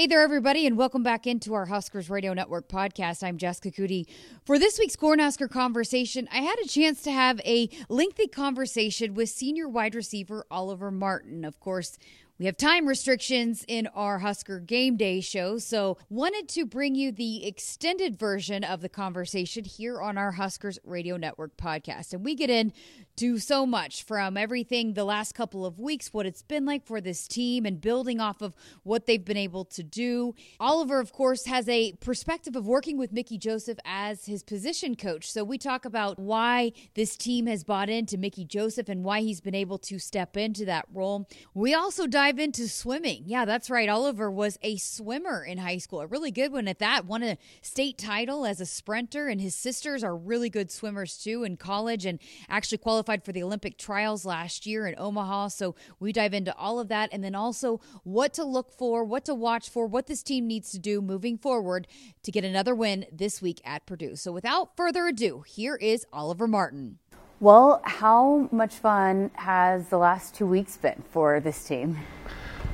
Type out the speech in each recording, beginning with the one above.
Hey there, everybody, and welcome back into our Huskers Radio Network podcast. I'm Jessica Coody. For this week's Cornhusker conversation, I had a chance to have a lengthy conversation with senior wide receiver Oliver Martin. Of course, we have time restrictions in our Husker Game Day show, so wanted to bring you the extended version of the conversation here on our Huskers Radio Network podcast. And we get into so much from everything the last couple of weeks, what it's been like for this team, and building off of what they've been able to do. Oliver, of course, has a perspective of working with Mickey Joseph as his position coach. So we talk about why this team has bought into Mickey Joseph and why he's been able to step into that role. We also dive dive into swimming. Yeah, that's right. Oliver was a swimmer in high school, a really good one at that. Won a state title as a sprinter, and his sisters are really good swimmers too in college and actually qualified for the Olympic trials last year in Omaha. So we dive into all of that and then also what to look for, what to watch for, what this team needs to do moving forward to get another win this week at Purdue. So without further ado, here is Oliver Martin. Well, how much fun has the last two weeks been for this team?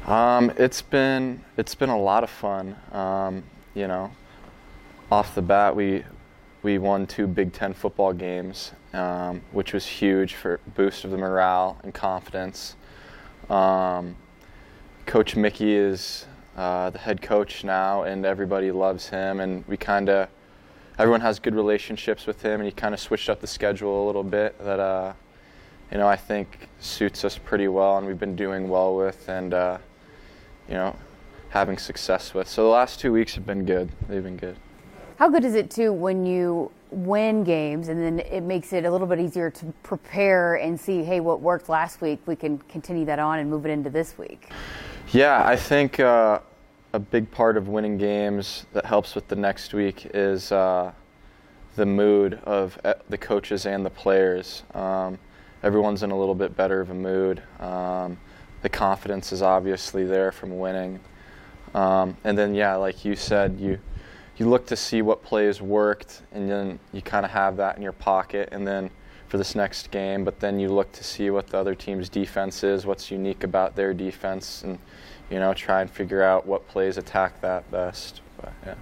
Um, it's been it's been a lot of fun. Um, you know, off the bat, we we won two Big Ten football games, um, which was huge for boost of the morale and confidence. Um, coach Mickey is uh, the head coach now, and everybody loves him, and we kind of everyone has good relationships with him, and he kind of switched up the schedule a little bit that uh, you know I think suits us pretty well, and we've been doing well with, and uh, you know having success with. So the last two weeks have been good. They've been good. How good is it too when you win games and then it makes it a little bit easier to prepare and see, hey, what worked last week, we can continue that on and move it into this week? Yeah, I think. Uh, a big part of winning games that helps with the next week is uh, the mood of uh, the coaches and the players. Um, everyone's in a little bit better of a mood. Um, the confidence is obviously there from winning. Um, and then, yeah, like you said, you you look to see what plays worked, and then you kind of have that in your pocket, and then for this next game. But then you look to see what the other team's defense is, what's unique about their defense, and you know, try and figure out what plays attack that best. But, yeah.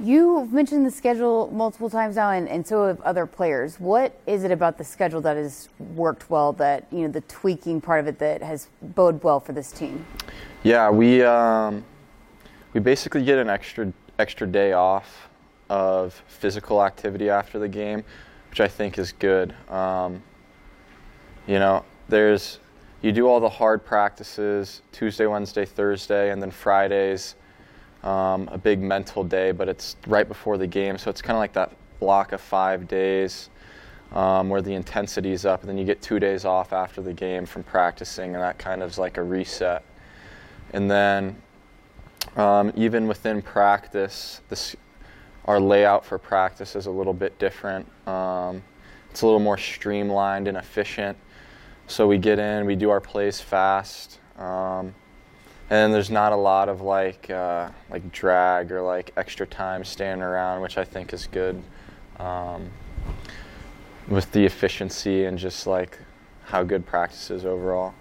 You've mentioned the schedule multiple times now, and, and so have other players. What is it about the schedule that has worked well? That you know, the tweaking part of it that has bode well for this team. Yeah, we um, we basically get an extra extra day off of physical activity after the game, which I think is good. Um, you know, there's you do all the hard practices Tuesday, Wednesday, Thursday, and then Fridays, um, a big mental day, but it's right before the game. So it's kind of like that block of five days um, where the intensity is up, and then you get two days off after the game from practicing, and that kind of is like a reset. And then um, even within practice, this, our layout for practice is a little bit different. Um, it's a little more streamlined and efficient. So we get in, we do our plays fast, um, and there's not a lot of like uh, like drag or like extra time standing around, which I think is good um, with the efficiency and just like how good practice is overall.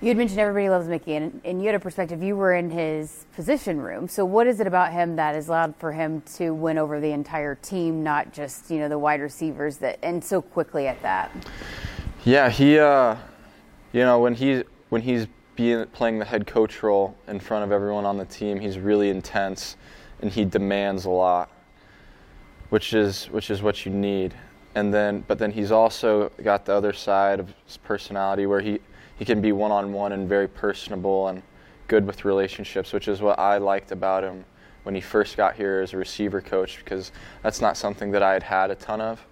You had mentioned everybody loves Mickey, and, and you had a perspective. You were in his position room. So, what is it about him that has allowed for him to win over the entire team, not just you know the wide receivers that, and so quickly at that? Yeah, he, uh, you know, when he when he's being playing the head coach role in front of everyone on the team, he's really intense, and he demands a lot, which is which is what you need. And then, but then he's also got the other side of his personality where he he can be one on one and very personable and good with relationships, which is what I liked about him when he first got here as a receiver coach because that's not something that I had had a ton of,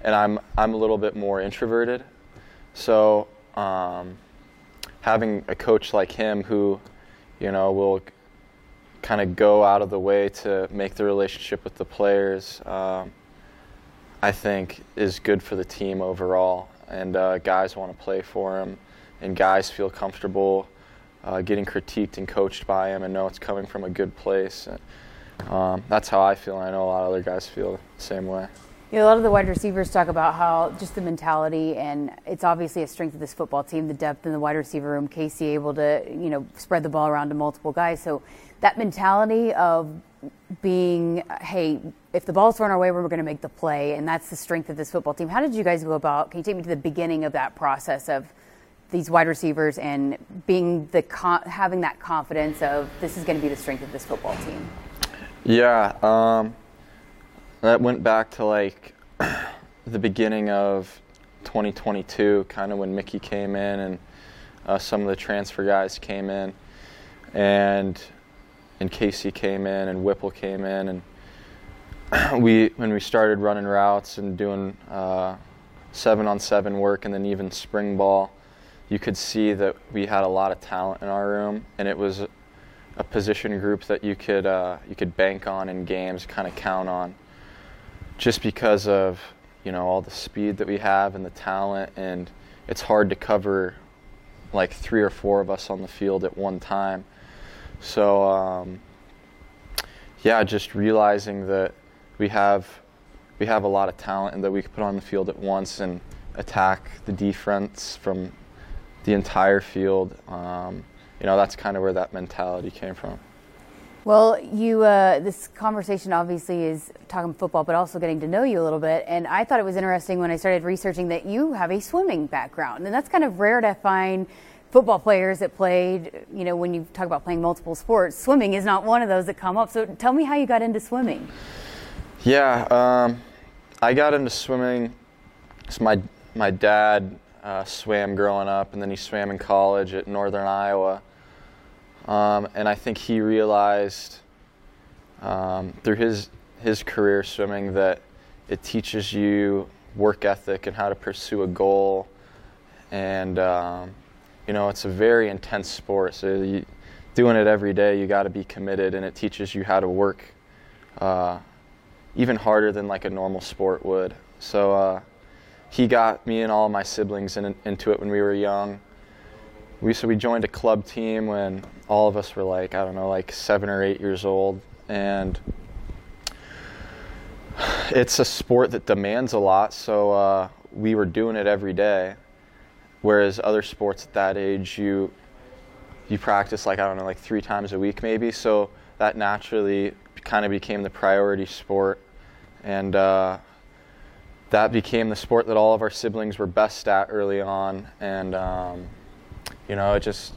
and I'm I'm a little bit more introverted. So um, having a coach like him who, you know, will kind of go out of the way to make the relationship with the players, um, I think is good for the team overall. And uh, guys want to play for him, and guys feel comfortable uh, getting critiqued and coached by him, and know it's coming from a good place. And, um, that's how I feel. And I know a lot of other guys feel the same way. You know, a lot of the wide receivers talk about how just the mentality, and it's obviously a strength of this football team, the depth in the wide receiver room. Casey able to, you know, spread the ball around to multiple guys. So that mentality of being, hey, if the ball's thrown our way, we're going to make the play, and that's the strength of this football team. How did you guys go about? Can you take me to the beginning of that process of these wide receivers and being the having that confidence of this is going to be the strength of this football team? Yeah. Um, that went back to like the beginning of 2022, kind of when Mickey came in and uh, some of the transfer guys came in, and and Casey came in and Whipple came in, and we when we started running routes and doing uh, seven on seven work, and then even spring ball, you could see that we had a lot of talent in our room, and it was a position group that you could uh, you could bank on in games, kind of count on just because of you know all the speed that we have and the talent and it's hard to cover like three or four of us on the field at one time. So um, yeah just realizing that we have we have a lot of talent and that we can put on the field at once and attack the defense from the entire field. Um, you know that's kind of where that mentality came from well, you uh, this conversation obviously is talking football, but also getting to know you a little bit. And I thought it was interesting when I started researching that you have a swimming background, and that's kind of rare to find football players that played. You know, when you talk about playing multiple sports, swimming is not one of those that come up. So tell me how you got into swimming. Yeah, um, I got into swimming. So my my dad uh, swam growing up, and then he swam in college at Northern Iowa um, and I think he realized um, through his his career swimming that it teaches you work ethic and how to pursue a goal. And um, you know, it's a very intense sport. So you, doing it every day, you got to be committed, and it teaches you how to work uh, even harder than like a normal sport would. So uh, he got me and all my siblings in, into it when we were young we so we joined a club team when all of us were like I don't know like seven or eight years old, and it's a sport that demands a lot. So uh, we were doing it every day, whereas other sports at that age you you practice like I don't know like three times a week maybe. So that naturally kind of became the priority sport, and uh, that became the sport that all of our siblings were best at early on, and um, you know, it just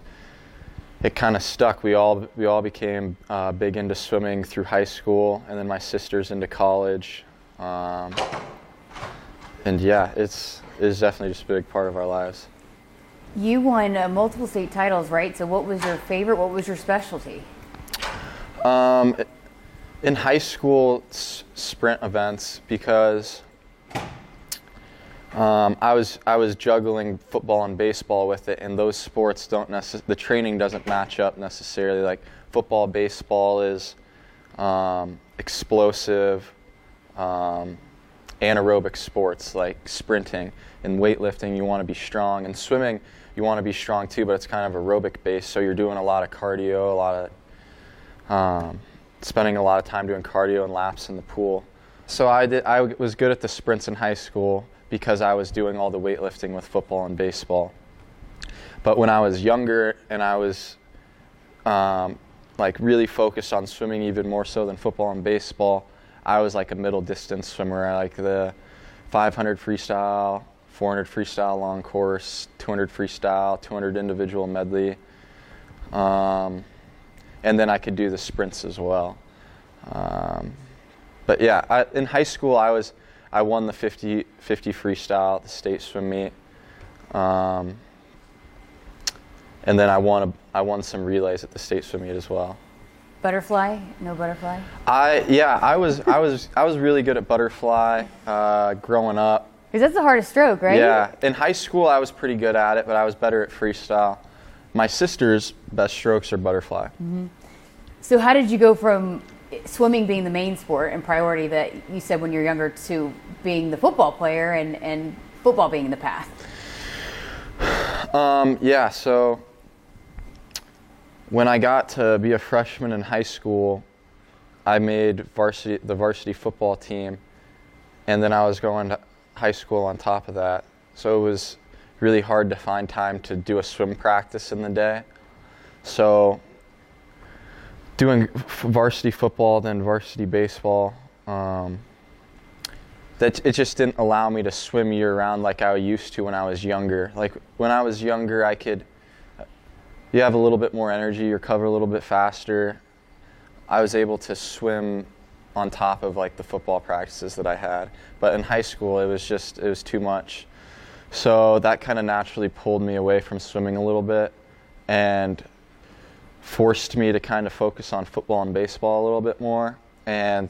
it kind of stuck. We all we all became uh, big into swimming through high school, and then my sisters into college. Um, and yeah, it's it's definitely just a big part of our lives. You won uh, multiple state titles, right? So, what was your favorite? What was your specialty? Um, in high school, sprint events because um, I was I was juggling football and baseball with it, and those sports don't necess- the training doesn't match up necessarily. Like football, baseball is um, explosive, um, anaerobic sports like sprinting and weightlifting. You want to be strong, and swimming you want to be strong too, but it's kind of aerobic based. So you're doing a lot of cardio, a lot of um, spending a lot of time doing cardio and laps in the pool. So I did. I was good at the sprints in high school because I was doing all the weightlifting with football and baseball. But when I was younger and I was um, like really focused on swimming even more so than football and baseball, I was like a middle distance swimmer. I like the 500 freestyle, 400 freestyle long course, 200 freestyle, 200 individual medley. Um, and then I could do the sprints as well. Um, but yeah, I, in high school, I was I won the 50, 50 freestyle at the state swim meet. Um, and then I won, a, I won some relays at the state swim meet as well. Butterfly? No butterfly? I yeah, I was I was I was really good at butterfly uh, growing up. Because that's the hardest stroke, right? Yeah. In high school, I was pretty good at it, but I was better at freestyle. My sister's best strokes are butterfly. Mm-hmm. So how did you go from swimming being the main sport and priority that you said when you're younger to being the football player and, and football being the path? Um, yeah, so when I got to be a freshman in high school, I made varsity the varsity football team, and then I was going to high school on top of that. So it was really hard to find time to do a swim practice in the day. So doing varsity football, then varsity baseball, um, that it just didn't allow me to swim year round like I used to when I was younger. Like when I was younger, I could. You have a little bit more energy, you recover a little bit faster. I was able to swim on top of like the football practices that I had. But in high school, it was just it was too much. So that kind of naturally pulled me away from swimming a little bit and forced me to kind of focus on football and baseball a little bit more. And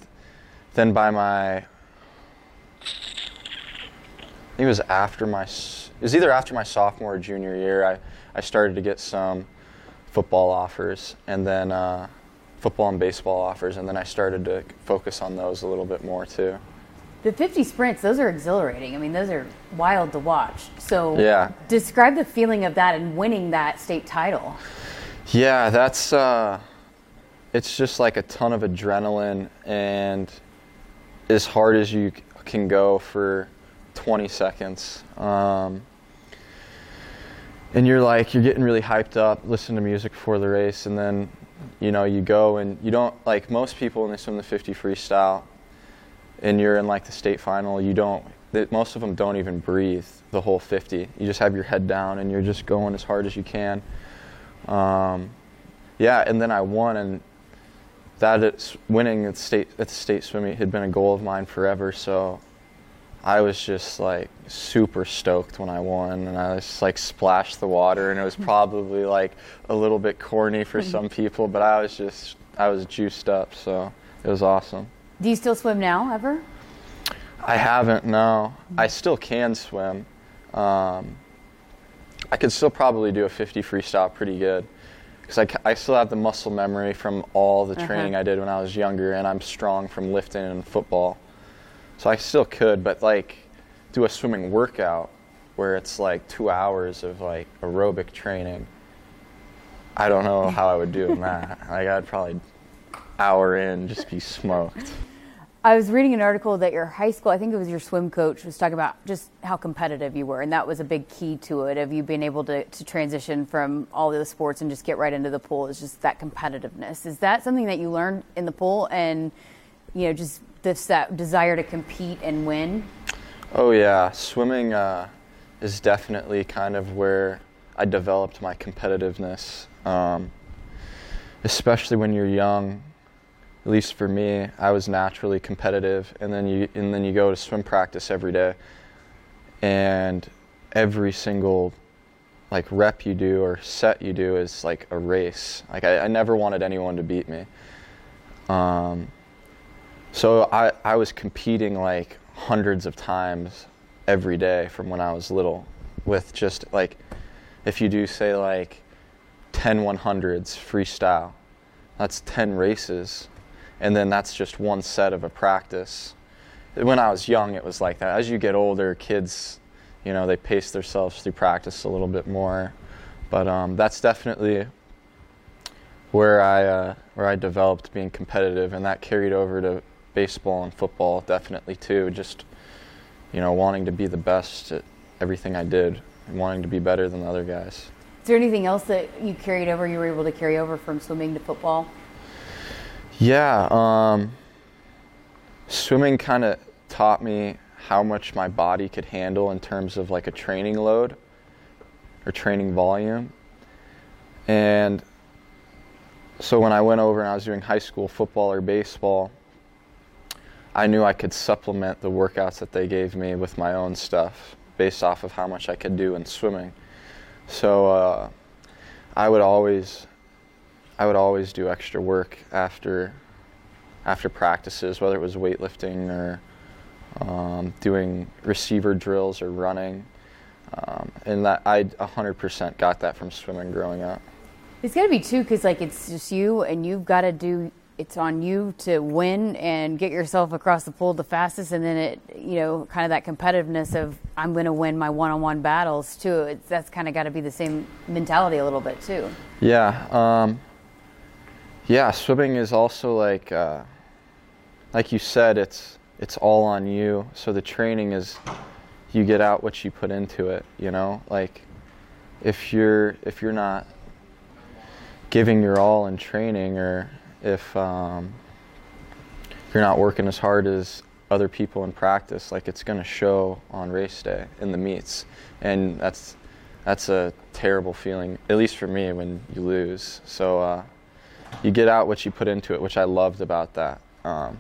then by my I think it was after my it was either after my sophomore or junior year I, I started to get some football offers and then uh, football and baseball offers and then I started to focus on those a little bit more too. The 50 sprints, those are exhilarating. I mean, those are wild to watch. So, yeah. describe the feeling of that and winning that state title. Yeah, that's uh, it's just like a ton of adrenaline and as hard as you can go for 20 seconds. Um, and you're like, you're getting really hyped up, listen to music before the race, and then, you know, you go and you don't, like most people when they swim the 50 freestyle and you're in like the state final, you don't, most of them don't even breathe the whole 50. You just have your head down and you're just going as hard as you can. Um, yeah, and then I won, and that is, winning at state at the state swimming had been a goal of mine forever. So I was just like super stoked when I won, and I just like splashed the water, and it was probably like a little bit corny for some people, but I was just I was juiced up, so it was awesome. Do you still swim now, ever? I haven't. No, I still can swim. Um, I could still probably do a 50 freestyle pretty good because I, I still have the muscle memory from all the training Uh-huh. I did when I was younger, and I'm strong from lifting and football. So I still could, but like do a swimming workout where it's like two hours of like aerobic training. I don't know how I would do in that. Like I'd probably hour in just be smoked. I was reading an article that your high school, I think it was your swim coach, was talking about just how competitive you were, and that was a big key to it of you being able to, to transition from all the sports and just get right into the pool. Is just that competitiveness. Is that something that you learned in the pool, and you know, just this that desire to compete and win? Oh yeah, swimming uh, is definitely kind of where I developed my competitiveness. Um, especially when you're young, at least for me, I was naturally competitive, and then you and then you go to swim practice every day, and every single like rep you do or set you do is like a race. Like I, I never wanted anyone to beat me. Um, so I, I was competing like hundreds of times every day from when I was little with just like if you do say like 10 100s freestyle that's 10 races and then that's just one set of a practice when i was young it was like that as you get older kids you know they pace themselves through practice a little bit more but um, that's definitely where i uh, where i developed being competitive and that carried over to baseball and football definitely too just you know wanting to be the best at everything i did and wanting to be better than the other guys Is there anything else that you carried over? You were able to carry over from swimming to football? Yeah, um, swimming kind of taught me how much my body could handle in terms of like a training load or training volume. And so when I went over and I was doing high school football or baseball, I knew I could supplement the workouts that they gave me with my own stuff based off of how much I could do in swimming. So uh, I would always I would always do extra work after after practices, whether it was weightlifting or um, doing receiver drills or running. Um, and that I 100% got that from swimming growing up. It's got to be too, because like it's just you, and you've got to do. It's on you to win and get yourself across the pool the fastest, and then it, you know, kind of that competitiveness of I'm going to win my one-on-one battles too. It's, that's kind of got to be the same mentality a little bit too. Yeah, um, yeah. Swimming is also like, uh, like you said, it's it's all on you. So the training is you get out what you put into it, you know? Like if you're if you're not giving your all in training or if um, you're not working as hard as other people in practice, like it's going to show on race day in the meets, and that's that's a terrible feeling, at least for me, when you lose. So uh, you get out what you put into it, which I loved about that. Um,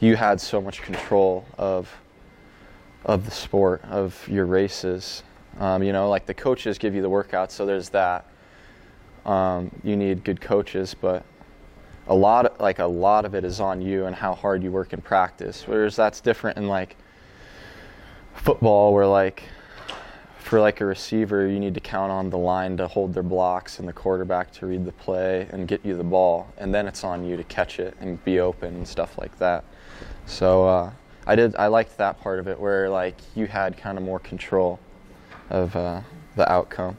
you had so much control of of the sport, of your races. Um, you know, like the coaches give you the workouts, so there's that. Um, you need good coaches, but a lot of, like a lot of it is on you and how hard you work in practice. Whereas that's different in like football, where like for like a receiver, you need to count on the line to hold their blocks and the quarterback to read the play and get you the ball, and then it's on you to catch it and be open and stuff like that. So uh, I did. I liked that part of it, where like you had kind of more control of uh, the outcome.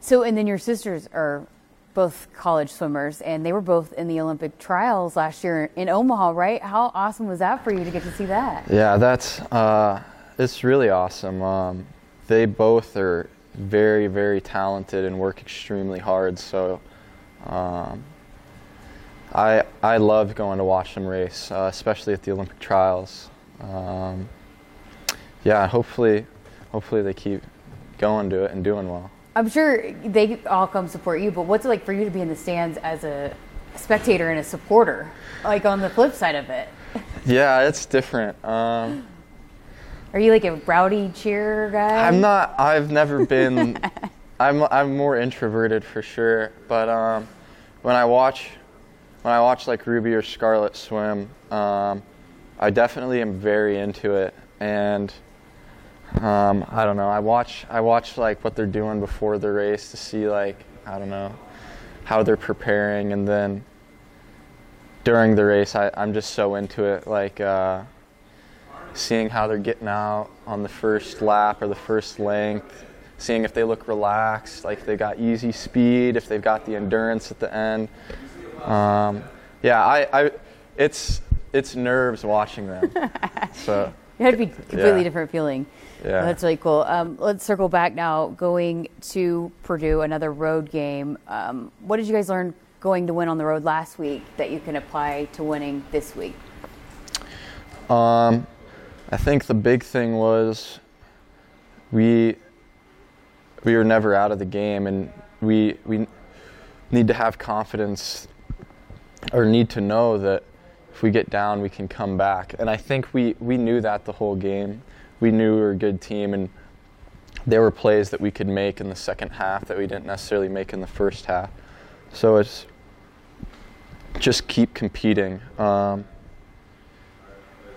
So, and then your sisters are both college swimmers, and they were both in the Olympic trials last year in Omaha, right? How awesome was that for you to get to see that? Yeah, that's uh, it's really awesome. Um, they both are very, very talented and work extremely hard. So, um, I I love going to watch them race, uh, especially at the Olympic trials. Um, yeah, hopefully, hopefully they keep going to it and doing well. I'm sure they all come support you, but what's it like for you to be in the stands as a spectator and a supporter, like on the flip side of it? Yeah, it's different. Um, Are you like a rowdy cheer guy? I'm not. I've never been. I'm I'm more introverted for sure. But um, when I watch, when I watch like Ruby or Scarlet swim, um, I definitely am very into it, and um, I don't know. I watch I watch like what they're doing before the race to see like I don't know how they're preparing, and then during the race, I, I'm just so into it. Like uh, seeing how they're getting out on the first lap or the first length, seeing if they look relaxed, like they got easy speed, if they've got the endurance at the end. Um, yeah, I, I, it's it's nerves watching them. so it to be a completely yeah. different feeling. Yeah. That's really cool. Um, let's circle back now, going to Purdue, another road game. Um, what did you guys learn going to win on the road last week that you can apply to winning this week? Um, I think the big thing was we we were never out of the game, and we we need to have confidence or need to know that if we get down, we can come back. And I think we we knew that the whole game. We knew we were a good team, and there were plays that we could make in the second half that we didn't necessarily make in the first half. So it's just keep competing. Um,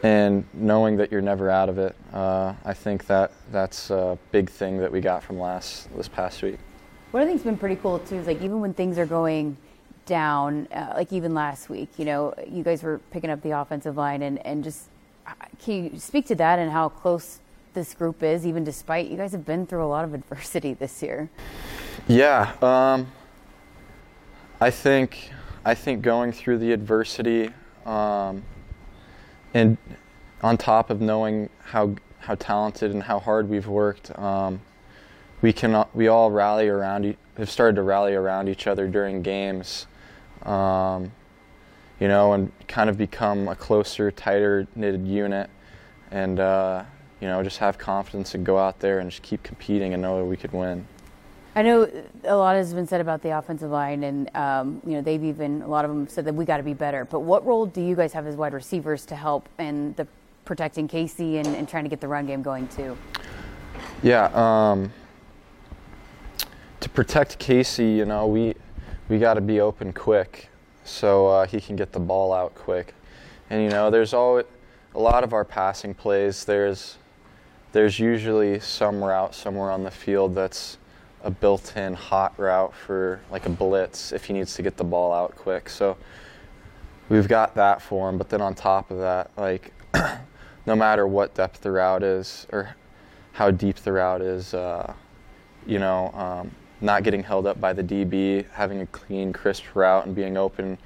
and knowing that you're never out of it, uh, I think that that's a big thing that we got from last this past week. What I think's been pretty cool too is like even when things are going down, uh, like even last week, you know, you guys were picking up the offensive line and and just uh, can you speak to that and how close this group is, even despite you guys have been through a lot of adversity this year. Yeah, um, I think I think going through the adversity. Um, and on top of knowing how how talented and how hard we've worked, um, we can we all rally around have started to rally around each other during games, um, you know, and kind of become a closer, tighter knitted unit, and uh, you know just have confidence and go out there and just keep competing and know that we could win. I know a lot has been said about the offensive line, and um, you know they've even a lot of them said that we got to be better. But what role do you guys have as wide receivers to help in the protecting Casey and, and trying to get the run game going too? Yeah, um, to protect Casey, you know we we got to be open quick so uh, he can get the ball out quick. And you know there's always a lot of our passing plays. There's there's usually some route somewhere on the field that's a built-in hot route for like a blitz if he needs to get the ball out quick. So we've got that for him. But then on top of that, like no matter what depth the route is or how deep the route is, uh, you know, um, not getting held up by the DB, having a clean, crisp route, and being open,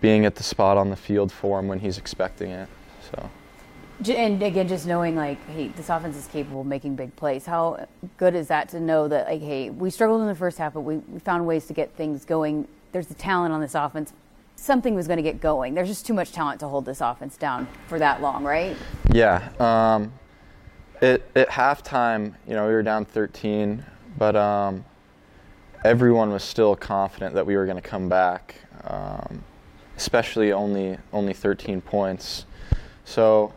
being at the spot on the field for him when he's expecting it. So. And again, just knowing like, hey, this offense is capable of making big plays. How good is that to know that like, hey, we struggled in the first half, but we, found ways to get things going. There's the talent on this offense. Something was going to get going. There's just too much talent to hold this offense down for that long, right? Yeah. Um, it, at halftime, you know, we were down 13, but um, everyone was still confident that we were going to come back. Um, especially only only 13 points. So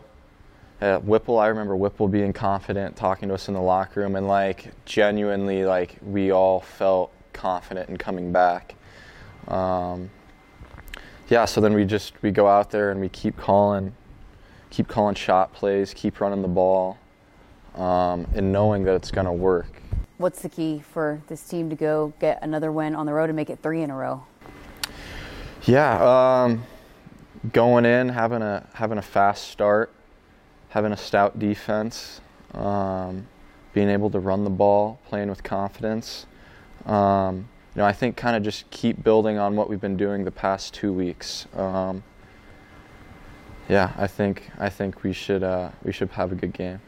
uh, Whipple, I remember Whipple being confident, talking to us in the locker room, and like genuinely, like we all felt confident in coming back. Um, yeah, so then we just we go out there and we keep calling, keep calling shot plays, keep running the ball, um, and knowing that it's going to work. What's the key for this team to go get another win on the road and make it three in a row? Yeah, um, going in, having a having a fast start, having a stout defense, um, being able to run the ball, playing with confidence. Um, you know, I think kind of just keep building on what we've been doing the past two weeks. Um, yeah, I think I think we should uh, we should have a good game.